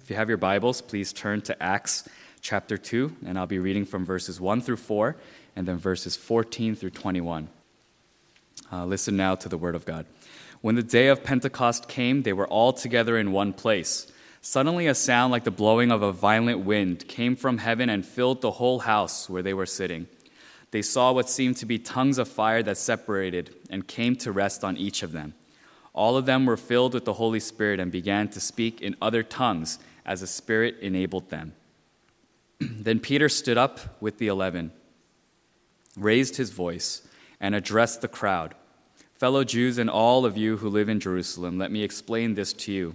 If you have your Bibles, please turn to Acts chapter 2, and I'll be reading from verses 1 through 4 and then verses 14 through 21. Uh, listen now to the word of God. When the day of Pentecost came, they were all together in one place. Suddenly, a sound like the blowing of a violent wind came from heaven and filled the whole house where they were sitting. They saw what seemed to be tongues of fire that separated and came to rest on each of them. All of them were filled with the Holy Spirit and began to speak in other tongues as the Spirit enabled them. then Peter stood up with the eleven, raised his voice, and addressed the crowd. Fellow Jews and all of you who live in Jerusalem, let me explain this to you.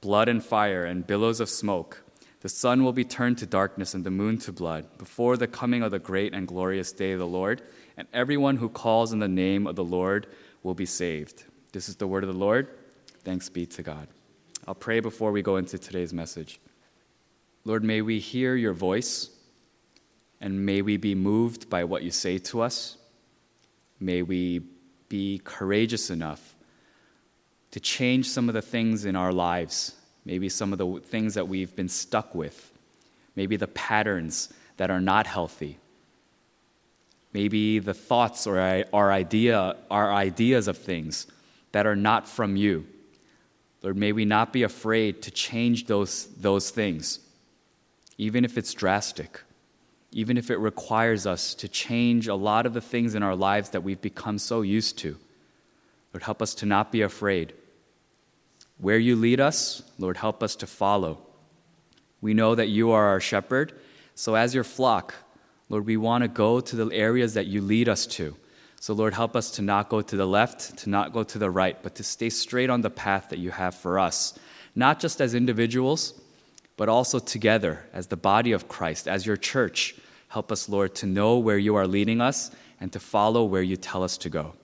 blood and fire and billows of smoke. The sun will be turned to darkness and the moon to blood before the coming of the great and glorious day of the Lord, and everyone who calls in the name of the Lord will be saved. This is the word of the Lord. Thanks be to God. I'll pray before we go into today's message. Lord, may we hear your voice and may we be moved by what you say to us. May we be courageous enough to change some of the things in our lives, maybe some of the things that we've been stuck with, maybe the patterns that are not healthy, maybe the thoughts or our, idea, our ideas of things that are not from you. Lord, may we not be afraid to change those, those things, even if it's drastic, even if it requires us to change a lot of the things in our lives that we've become so used to. Lord, help us to not be afraid. Where you lead us, Lord, help us to follow. We know that you are our shepherd, so as your flock, Lord, we want to go to the areas that you lead us to. So, Lord, help us to not go to the left, to not go to the right, but to stay straight on the path that you have for us, not just as individuals, but also together as the body of Christ, as your church. Help us, Lord, to know where you are leading us and to follow where you tell us to go.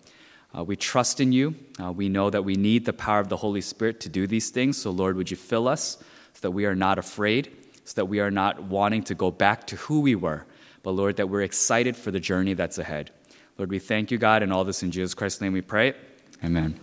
Uh, we trust in you. Uh, we know that we need the power of the Holy Spirit to do these things. So, Lord, would you fill us so that we are not afraid, so that we are not wanting to go back to who we were, but, Lord, that we're excited for the journey that's ahead. Lord, we thank you, God, and all this in Jesus Christ's name we pray. Amen.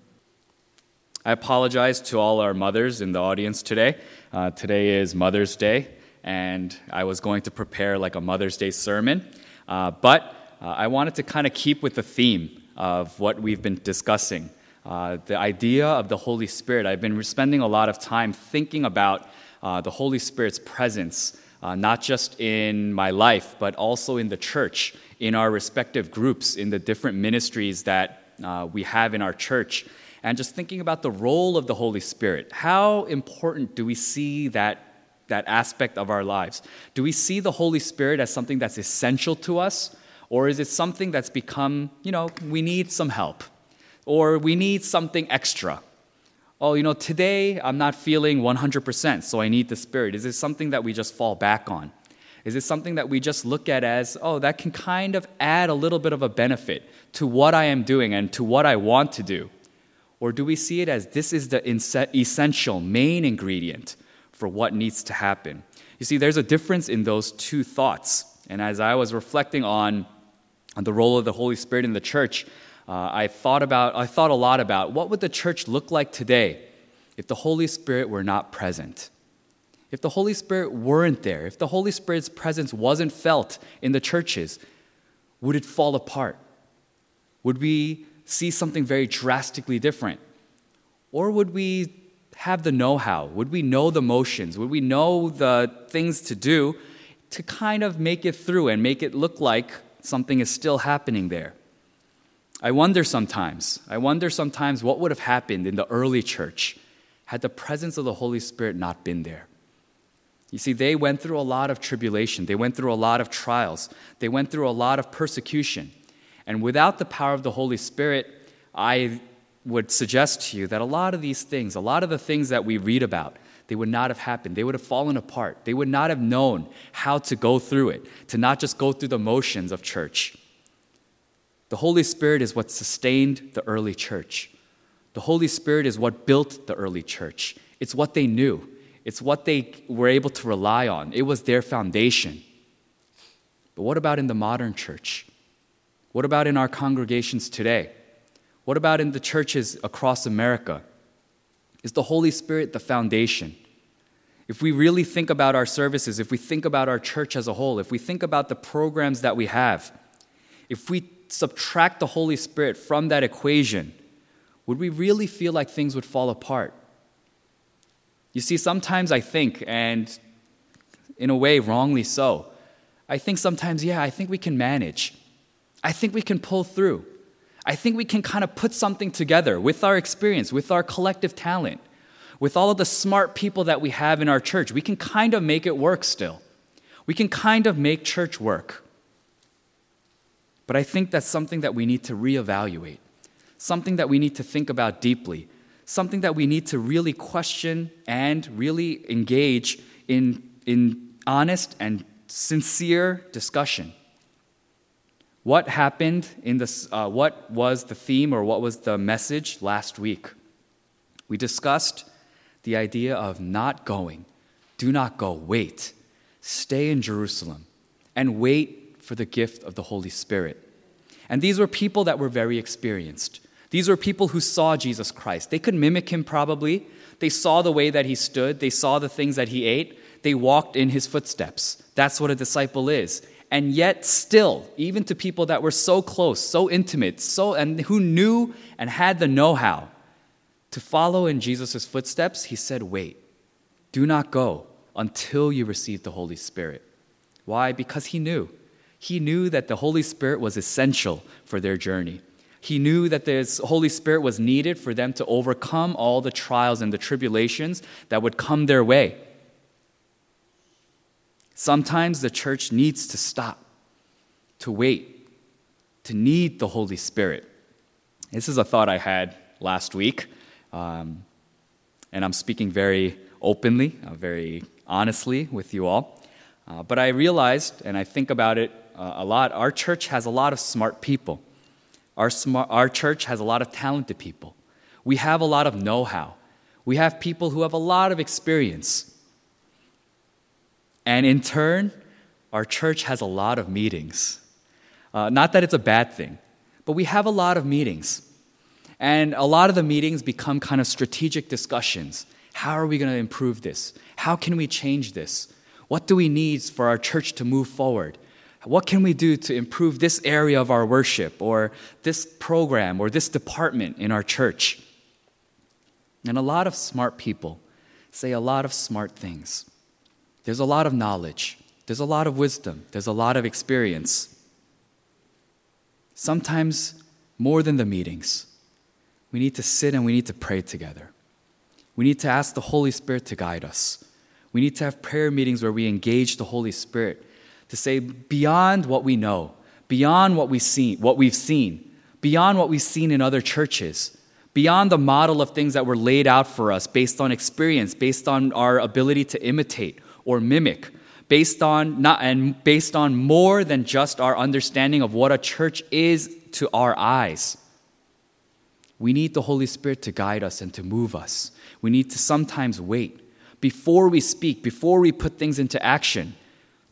I apologize to all our mothers in the audience today. Uh, today is Mother's Day, and I was going to prepare like a Mother's Day sermon, uh, but uh, I wanted to kind of keep with the theme of what we've been discussing. Uh, the idea of the Holy Spirit. I've been spending a lot of time thinking about uh, the Holy Spirit's presence, uh, not just in my life, but also in the church, in our respective groups, in the different ministries that uh, we have in our church. And just thinking about the role of the Holy Spirit. How important do we see that, that aspect of our lives? Do we see the Holy Spirit as something that's essential to us? Or is it something that's become, you know, we need some help? Or we need something extra? Oh, you know, today I'm not feeling 100%, so I need the Spirit. Is it something that we just fall back on? Is it something that we just look at as, oh, that can kind of add a little bit of a benefit to what I am doing and to what I want to do? Or do we see it as this is the essential, main ingredient for what needs to happen? You see, there's a difference in those two thoughts. And as I was reflecting on the role of the Holy Spirit in the church, uh, I thought about I thought a lot about what would the church look like today if the Holy Spirit were not present. If the Holy Spirit weren't there, if the Holy Spirit's presence wasn't felt in the churches, would it fall apart? Would we see something very drastically different? Or would we have the know how? Would we know the motions? Would we know the things to do to kind of make it through and make it look like something is still happening there. I wonder sometimes, I wonder sometimes what would have happened in the early church had the presence of the Holy Spirit not been there. You see, they went through a lot of tribulation, they went through a lot of trials, they went through a lot of persecution. And without the power of the Holy Spirit, I would suggest to you that a lot of these things, a lot of the things that we read about, they would not have happened. They would have fallen apart. They would not have known how to go through it, to not just go through the motions of church. The Holy Spirit is what sustained the early church. The Holy Spirit is what built the early church. It's what they knew, it's what they were able to rely on. It was their foundation. But what about in the modern church? What about in our congregations today? What about in the churches across America? Is the Holy Spirit the foundation? If we really think about our services, if we think about our church as a whole, if we think about the programs that we have, if we subtract the Holy Spirit from that equation, would we really feel like things would fall apart? You see, sometimes I think, and in a way, wrongly so, I think sometimes, yeah, I think we can manage. I think we can pull through. I think we can kind of put something together with our experience, with our collective talent, with all of the smart people that we have in our church. We can kind of make it work still. We can kind of make church work. But I think that's something that we need to reevaluate, something that we need to think about deeply, something that we need to really question and really engage in, in honest and sincere discussion. What happened in this, uh, what was the theme or what was the message last week? We discussed the idea of not going. Do not go, wait. Stay in Jerusalem and wait for the gift of the Holy Spirit. And these were people that were very experienced. These were people who saw Jesus Christ. They could mimic him probably. They saw the way that he stood, they saw the things that he ate, they walked in his footsteps. That's what a disciple is and yet still even to people that were so close so intimate so and who knew and had the know-how to follow in jesus' footsteps he said wait do not go until you receive the holy spirit. Why? Because he knew. He knew that the holy spirit was essential for their journey. He knew that the Holy Spirit was needed for them to overcome all the trials and the tribulations that would come their way. Sometimes the church needs to stop, to wait, to need the Holy Spirit. This is a thought I had last week, um, and I'm speaking very openly, uh, very honestly with you all. Uh, but I realized, and I think about it uh, a lot, our church has a lot of smart people. Our, smart, our church has a lot of talented people. We have a lot of know how. We have people who have a lot of experience. And in turn, our church has a lot of meetings. Uh, not that it's a bad thing, but we have a lot of meetings. And a lot of the meetings become kind of strategic discussions. How are we going to improve this? How can we change this? What do we need for our church to move forward? What can we do to improve this area of our worship or this program or this department in our church? And a lot of smart people say a lot of smart things. There's a lot of knowledge, there's a lot of wisdom, there's a lot of experience. Sometimes more than the meetings, we need to sit and we need to pray together. We need to ask the Holy Spirit to guide us. We need to have prayer meetings where we engage the Holy Spirit to say beyond what we know, beyond what we've seen, what we've seen, beyond what we've seen in other churches, beyond the model of things that were laid out for us based on experience, based on our ability to imitate or mimic based on not and based on more than just our understanding of what a church is to our eyes. We need the Holy Spirit to guide us and to move us. We need to sometimes wait before we speak, before we put things into action,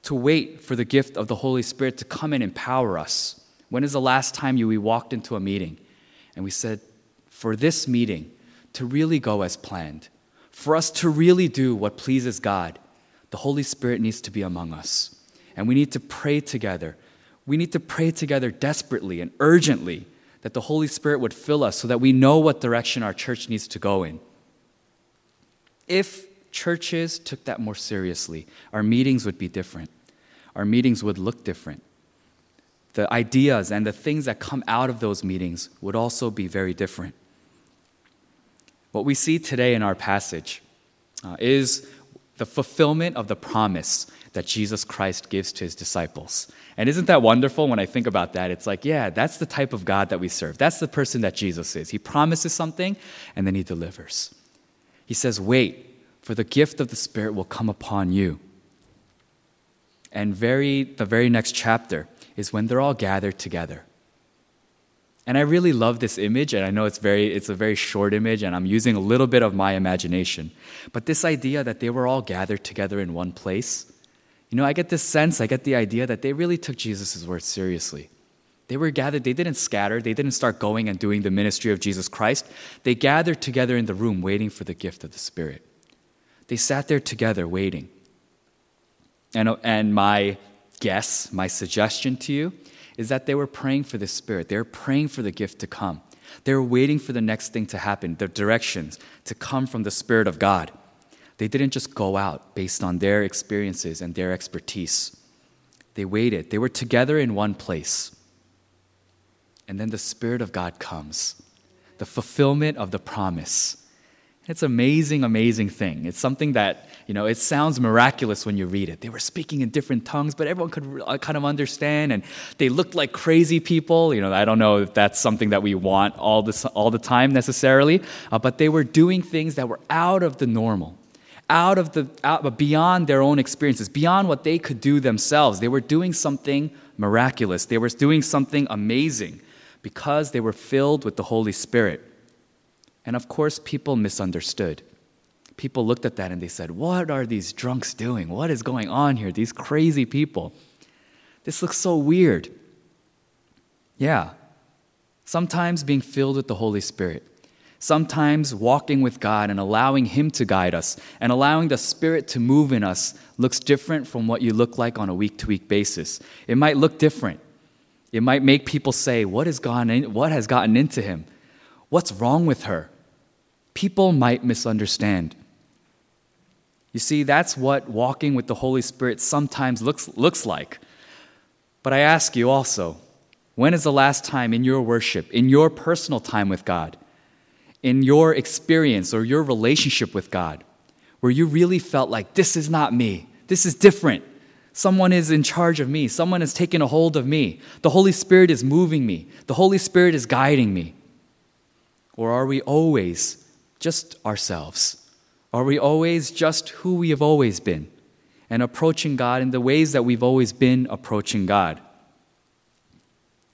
to wait for the gift of the Holy Spirit to come and empower us. When is the last time you we walked into a meeting and we said, for this meeting to really go as planned, for us to really do what pleases God, the Holy Spirit needs to be among us. And we need to pray together. We need to pray together desperately and urgently that the Holy Spirit would fill us so that we know what direction our church needs to go in. If churches took that more seriously, our meetings would be different. Our meetings would look different. The ideas and the things that come out of those meetings would also be very different. What we see today in our passage uh, is the fulfillment of the promise that Jesus Christ gives to his disciples. And isn't that wonderful when I think about that? It's like, yeah, that's the type of God that we serve. That's the person that Jesus is. He promises something and then he delivers. He says, Wait, for the gift of the Spirit will come upon you. And very, the very next chapter is when they're all gathered together. And I really love this image, and I know it's, very, it's a very short image, and I'm using a little bit of my imagination. But this idea that they were all gathered together in one place, you know, I get this sense, I get the idea that they really took Jesus' words seriously. They were gathered, they didn't scatter, they didn't start going and doing the ministry of Jesus Christ. They gathered together in the room waiting for the gift of the Spirit. They sat there together waiting. And, and my guess, my suggestion to you is that they were praying for the Spirit. They were praying for the gift to come. They were waiting for the next thing to happen, the directions to come from the Spirit of God. They didn't just go out based on their experiences and their expertise. They waited. They were together in one place. And then the Spirit of God comes, the fulfillment of the promise. It's amazing, amazing thing. It's something that, you know, it sounds miraculous when you read it. They were speaking in different tongues, but everyone could uh, kind of understand, and they looked like crazy people. You know, I don't know if that's something that we want all, this, all the time necessarily, uh, but they were doing things that were out of the normal, out of the, out, beyond their own experiences, beyond what they could do themselves. They were doing something miraculous. They were doing something amazing because they were filled with the Holy Spirit. And of course, people misunderstood. People looked at that and they said, What are these drunks doing? What is going on here? These crazy people. This looks so weird. Yeah. Sometimes being filled with the Holy Spirit, sometimes walking with God and allowing Him to guide us and allowing the Spirit to move in us looks different from what you look like on a week to week basis. It might look different. It might make people say, what has, gone in, what has gotten into him? What's wrong with her? People might misunderstand. You see, that's what walking with the Holy Spirit sometimes looks, looks like. But I ask you also, when is the last time in your worship, in your personal time with God, in your experience or your relationship with God, where you really felt like, this is not me, this is different? Someone is in charge of me. Someone has taken a hold of me. The Holy Spirit is moving me. The Holy Spirit is guiding me. Or are we always just ourselves? Are we always just who we have always been and approaching God in the ways that we've always been approaching God?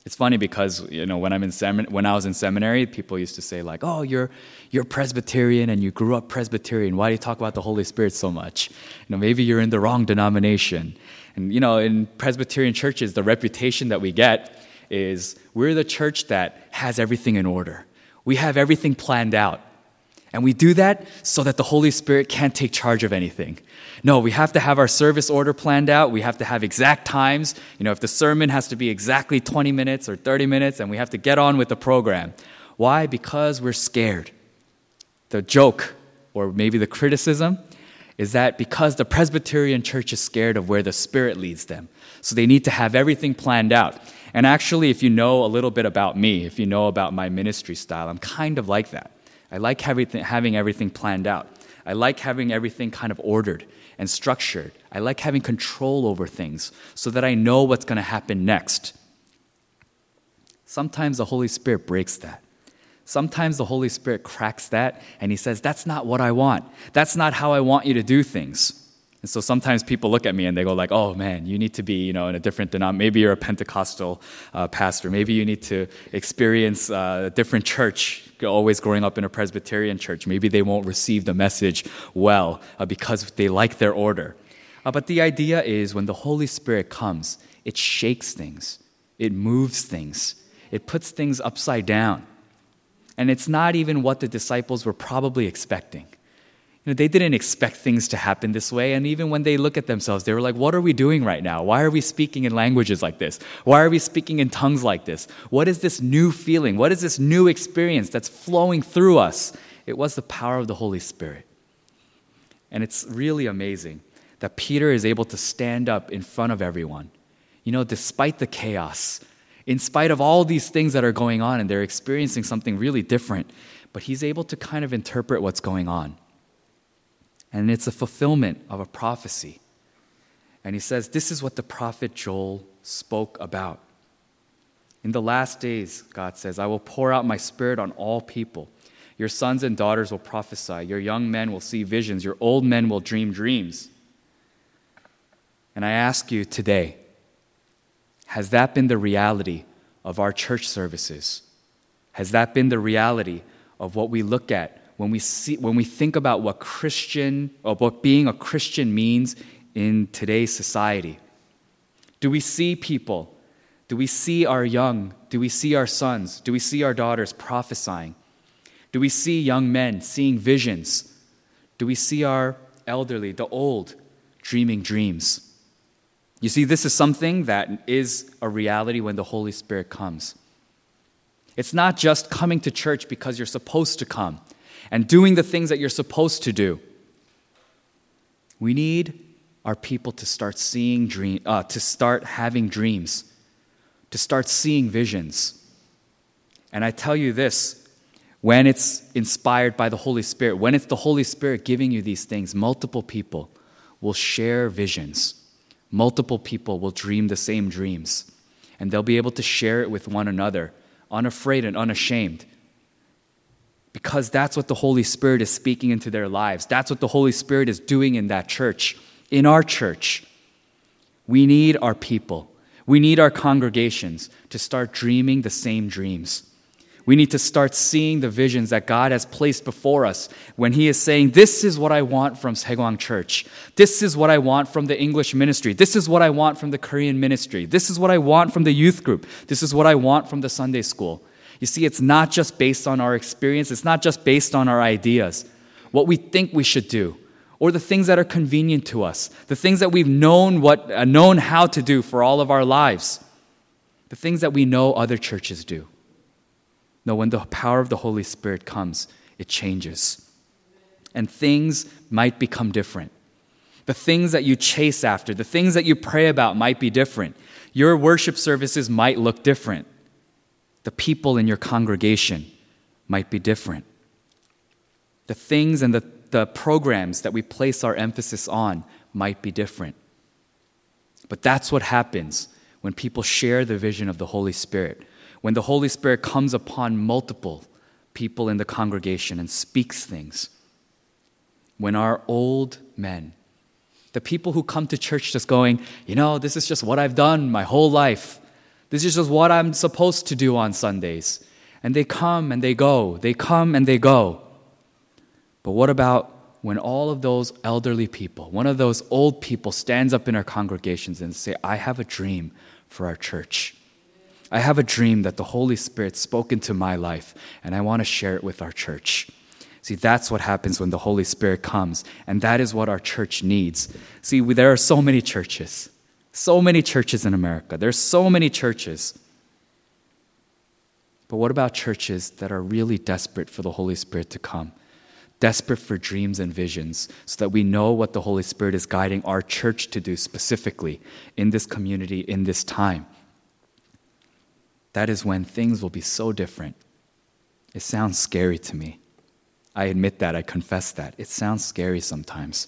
It's funny because you know when I'm in when I was in seminary, people used to say like, "Oh, you're you're Presbyterian and you grew up Presbyterian. Why do you talk about the Holy Spirit so much? You know, maybe you're in the wrong denomination." And you know, in Presbyterian churches, the reputation that we get is we're the church that has everything in order. We have everything planned out. And we do that so that the Holy Spirit can't take charge of anything. No, we have to have our service order planned out. We have to have exact times. You know, if the sermon has to be exactly 20 minutes or 30 minutes, and we have to get on with the program. Why? Because we're scared. The joke, or maybe the criticism, is that because the Presbyterian church is scared of where the Spirit leads them. So they need to have everything planned out. And actually, if you know a little bit about me, if you know about my ministry style, I'm kind of like that. I like having everything planned out. I like having everything kind of ordered and structured. I like having control over things so that I know what's going to happen next. Sometimes the Holy Spirit breaks that. Sometimes the Holy Spirit cracks that and he says, That's not what I want. That's not how I want you to do things. And so sometimes people look at me and they go like, "Oh man, you need to be, you know, in a different denomination. Maybe you're a Pentecostal uh, pastor. Maybe you need to experience uh, a different church. Always growing up in a Presbyterian church, maybe they won't receive the message well uh, because they like their order. Uh, but the idea is when the Holy Spirit comes, it shakes things, it moves things, it puts things upside down, and it's not even what the disciples were probably expecting. You know, they didn't expect things to happen this way. And even when they look at themselves, they were like, What are we doing right now? Why are we speaking in languages like this? Why are we speaking in tongues like this? What is this new feeling? What is this new experience that's flowing through us? It was the power of the Holy Spirit. And it's really amazing that Peter is able to stand up in front of everyone. You know, despite the chaos, in spite of all these things that are going on, and they're experiencing something really different, but he's able to kind of interpret what's going on. And it's a fulfillment of a prophecy. And he says, This is what the prophet Joel spoke about. In the last days, God says, I will pour out my spirit on all people. Your sons and daughters will prophesy. Your young men will see visions. Your old men will dream dreams. And I ask you today, has that been the reality of our church services? Has that been the reality of what we look at when we, see, when we think about what Christian or what being a Christian means in today's society? Do we see people? Do we see our young? Do we see our sons? Do we see our daughters prophesying? Do we see young men seeing visions? Do we see our elderly, the old, dreaming dreams? You see, this is something that is a reality when the Holy Spirit comes. It's not just coming to church because you're supposed to come and doing the things that you're supposed to do. We need our people to start seeing dream, uh, to start having dreams, to start seeing visions. And I tell you this, when it's inspired by the Holy Spirit, when it's the Holy Spirit giving you these things, multiple people will share visions. Multiple people will dream the same dreams, and they'll be able to share it with one another, unafraid and unashamed. Because that's what the Holy Spirit is speaking into their lives. That's what the Holy Spirit is doing in that church, in our church. We need our people, we need our congregations to start dreaming the same dreams. We need to start seeing the visions that God has placed before us when He is saying, This is what I want from Saegwang Church. This is what I want from the English ministry. This is what I want from the Korean ministry. This is what I want from the youth group. This is what I want from the Sunday school. You see, it's not just based on our experience, it's not just based on our ideas, what we think we should do, or the things that are convenient to us, the things that we've known, what, uh, known how to do for all of our lives, the things that we know other churches do. No, when the power of the Holy Spirit comes, it changes. And things might become different. The things that you chase after, the things that you pray about might be different. Your worship services might look different. The people in your congregation might be different. The things and the, the programs that we place our emphasis on might be different. But that's what happens when people share the vision of the Holy Spirit when the Holy Spirit comes upon multiple people in the congregation and speaks things. When our old men, the people who come to church just going, you know, this is just what I've done my whole life. This is just what I'm supposed to do on Sundays. And they come and they go. They come and they go. But what about when all of those elderly people, one of those old people stands up in our congregations and say, I have a dream for our church. I have a dream that the Holy Spirit spoke into my life, and I want to share it with our church. See, that's what happens when the Holy Spirit comes, and that is what our church needs. See, there are so many churches, so many churches in America. There's so many churches. But what about churches that are really desperate for the Holy Spirit to come? Desperate for dreams and visions, so that we know what the Holy Spirit is guiding our church to do specifically in this community, in this time that is when things will be so different. It sounds scary to me. I admit that, I confess that. It sounds scary sometimes.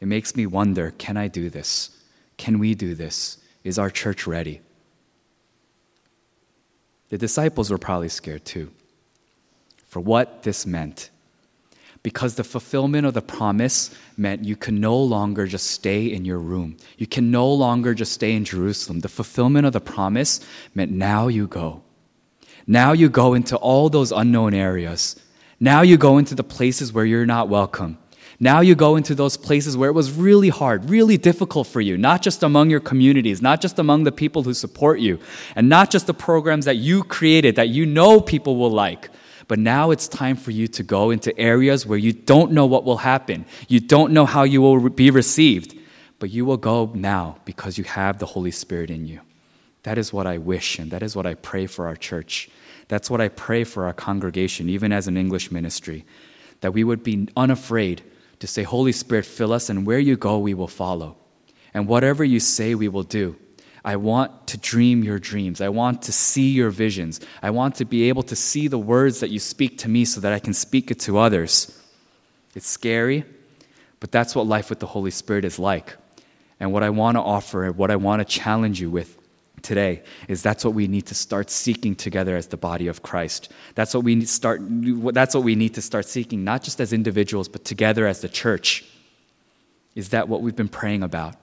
It makes me wonder can I do this? Can we do this? Is our church ready? The disciples were probably scared too for what this meant because the fulfillment of the promise meant you can no longer just stay in your room. You can no longer just stay in Jerusalem. The fulfillment of the promise meant now you go. Now you go into all those unknown areas. Now you go into the places where you're not welcome. Now you go into those places where it was really hard, really difficult for you, not just among your communities, not just among the people who support you, and not just the programs that you created that you know people will like, but now it's time for you to go into areas where you don't know what will happen. You don't know how you will be received. But you will go now because you have the Holy Spirit in you. That is what I wish and that is what I pray for our church. That's what I pray for our congregation, even as an English ministry, that we would be unafraid to say, Holy Spirit, fill us, and where you go, we will follow. And whatever you say, we will do. I want to dream your dreams. I want to see your visions. I want to be able to see the words that you speak to me so that I can speak it to others. It's scary, But that's what life with the Holy Spirit is like. And what I want to offer, what I want to challenge you with today is that's what we need to start seeking together as the body of Christ. That's what we need start that's what we need to start seeking not just as individuals but together as the church. Is that what we've been praying about?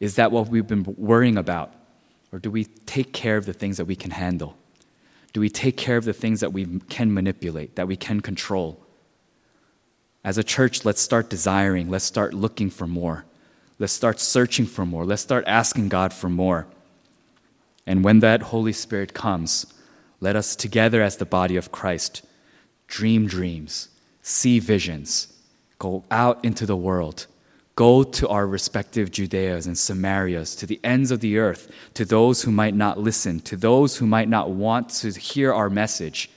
Is that what we've been worrying about? Or do we take care of the things that we can handle? Do we take care of the things that we can manipulate, that we can control? As a church, let's start desiring, let's start looking for more. Let's start searching for more. Let's start asking God for more. And when that Holy Spirit comes, let us together as the body of Christ dream dreams, see visions, go out into the world, go to our respective Judeas and Samarias, to the ends of the earth, to those who might not listen, to those who might not want to hear our message,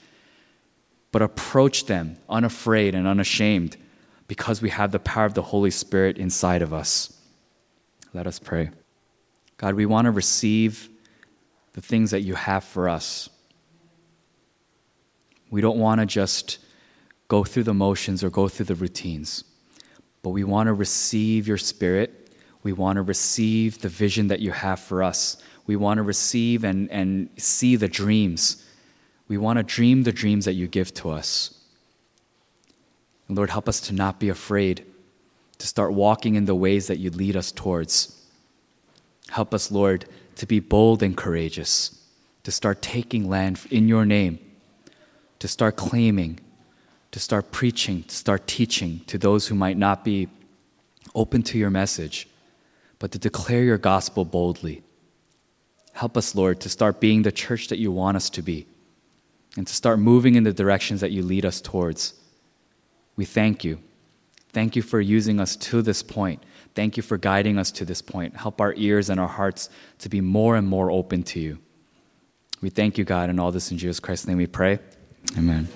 but approach them unafraid and unashamed because we have the power of the Holy Spirit inside of us. Let us pray. God, we want to receive the things that you have for us. We don't want to just go through the motions or go through the routines, but we want to receive your spirit. We want to receive the vision that you have for us. We want to receive and, and see the dreams. We want to dream the dreams that you give to us. And Lord, help us to not be afraid, to start walking in the ways that you lead us towards. Help us, Lord, to be bold and courageous, to start taking land in your name, to start claiming, to start preaching, to start teaching to those who might not be open to your message, but to declare your gospel boldly. Help us, Lord, to start being the church that you want us to be and to start moving in the directions that you lead us towards. We thank you. Thank you for using us to this point. Thank you for guiding us to this point. Help our ears and our hearts to be more and more open to you. We thank you, God, and all this in Jesus Christ's name we pray. Amen.